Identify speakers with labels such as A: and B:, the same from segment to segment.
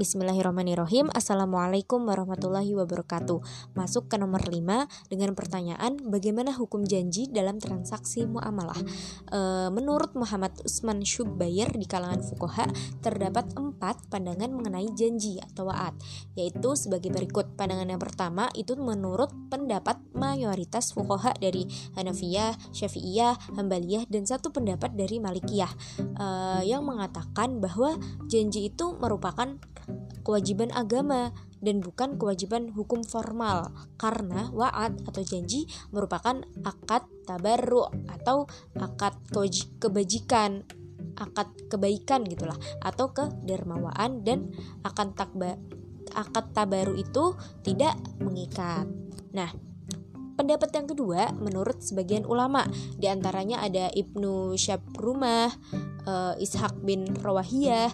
A: Bismillahirrahmanirrahim. Assalamualaikum warahmatullahi wabarakatuh. Masuk ke nomor 5 dengan pertanyaan Bagaimana hukum janji dalam transaksi muamalah? E, Menurut Muhammad Usman Syubbair di kalangan fukoha Terdapat empat pandangan mengenai janji atau wa'ad Yaitu sebagai berikut. Pandangan yang pertama itu menurut pendapat mayoritas fukoha dari Hanafiyah, Syafi'iyah, Hambaliyah Dan satu pendapat dari Malikiyah. E, Yang mengatakan bahwa janji itu merupakan kewajiban agama dan bukan kewajiban hukum formal karena wa'ad atau janji merupakan akad tabarru atau akad kebajikan akad kebaikan gitulah atau kedermawaan dan akan takba akad tabaru itu tidak mengikat. Nah, pendapat yang kedua menurut sebagian ulama di antaranya ada Ibnu Syabrumah, uh, Ishaq bin Rawahiyah,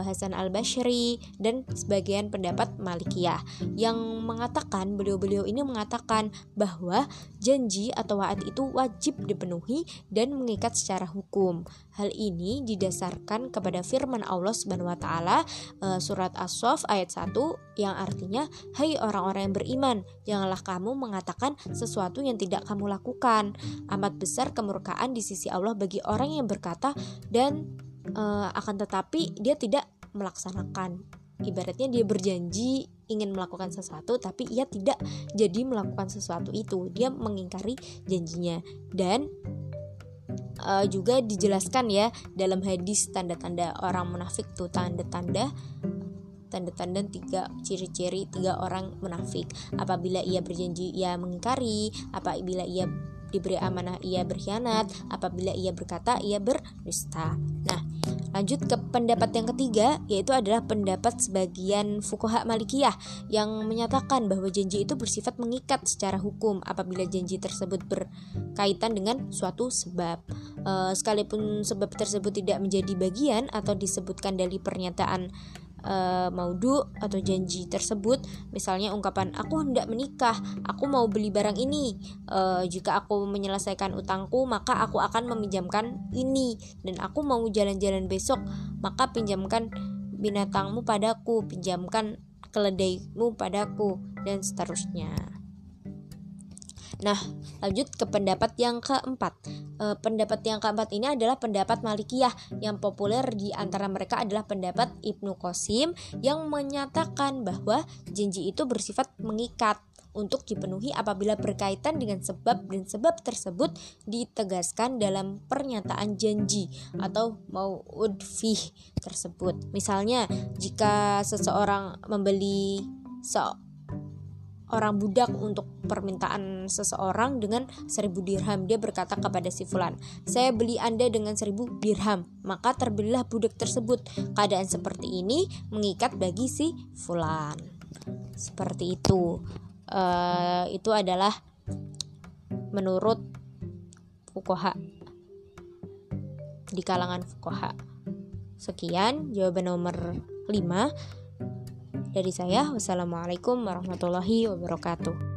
A: Hasan al-Bashri dan sebagian pendapat Malikiyah yang mengatakan beliau-beliau ini mengatakan bahwa janji atau wa'ad itu wajib dipenuhi dan mengikat secara hukum. Hal ini didasarkan kepada firman Allah Subhanahu wa taala uh, surat As-Saff ayat 1 yang artinya hai orang-orang yang beriman janganlah kamu mengatakan sesuatu yang tidak kamu lakukan amat besar kemurkaan di sisi Allah bagi orang yang berkata dan uh, akan tetapi dia tidak melaksanakan. Ibaratnya dia berjanji ingin melakukan sesuatu tapi ia tidak jadi melakukan sesuatu itu. Dia mengingkari janjinya. Dan uh, juga dijelaskan ya dalam hadis tanda-tanda orang munafik tuh tanda-tanda tanda-tanda tiga ciri-ciri tiga orang munafik. Apabila ia berjanji ia mengingkari. Apabila ia diberi amanah ia berkhianat. Apabila ia berkata ia berdusta. Nah Lanjut ke pendapat yang ketiga, yaitu adalah pendapat sebagian fukoha malikiyah yang menyatakan bahwa janji itu bersifat mengikat secara hukum apabila janji tersebut berkaitan dengan suatu sebab. E, sekalipun sebab tersebut tidak menjadi bagian atau disebutkan dari pernyataan uh, maudu atau janji tersebut. Misalnya ungkapan aku hendak menikah aku mau beli barang ini. Uh, jika aku menyelesaikan utangku maka aku akan meminjamkan ini. Dan aku mau jalan-jalan besok maka pinjamkan binatangmu padaku pinjamkan keledaimu padaku dan seterusnya Nah, lanjut ke pendapat yang keempat. E, pendapat yang keempat ini adalah pendapat Malikiyah yang populer di antara mereka adalah pendapat Ibnu Qasim yang menyatakan bahwa janji itu bersifat mengikat untuk dipenuhi apabila berkaitan dengan sebab dan sebab tersebut ditegaskan dalam pernyataan janji atau mau'ud tersebut. Misalnya, jika seseorang membeli se orang budak untuk permintaan seseorang dengan seribu dirham. Dia berkata kepada si fulan, saya beli anda dengan seribu dirham. Maka terbelilah budak tersebut. Keadaan seperti ini mengikat bagi si fulan. Seperti itu. Uh, itu adalah menurut fukoha di kalangan fukoha. Sekian jawaban nomor 5. Dari saya, wassalamualaikum warahmatullahi wabarakatuh.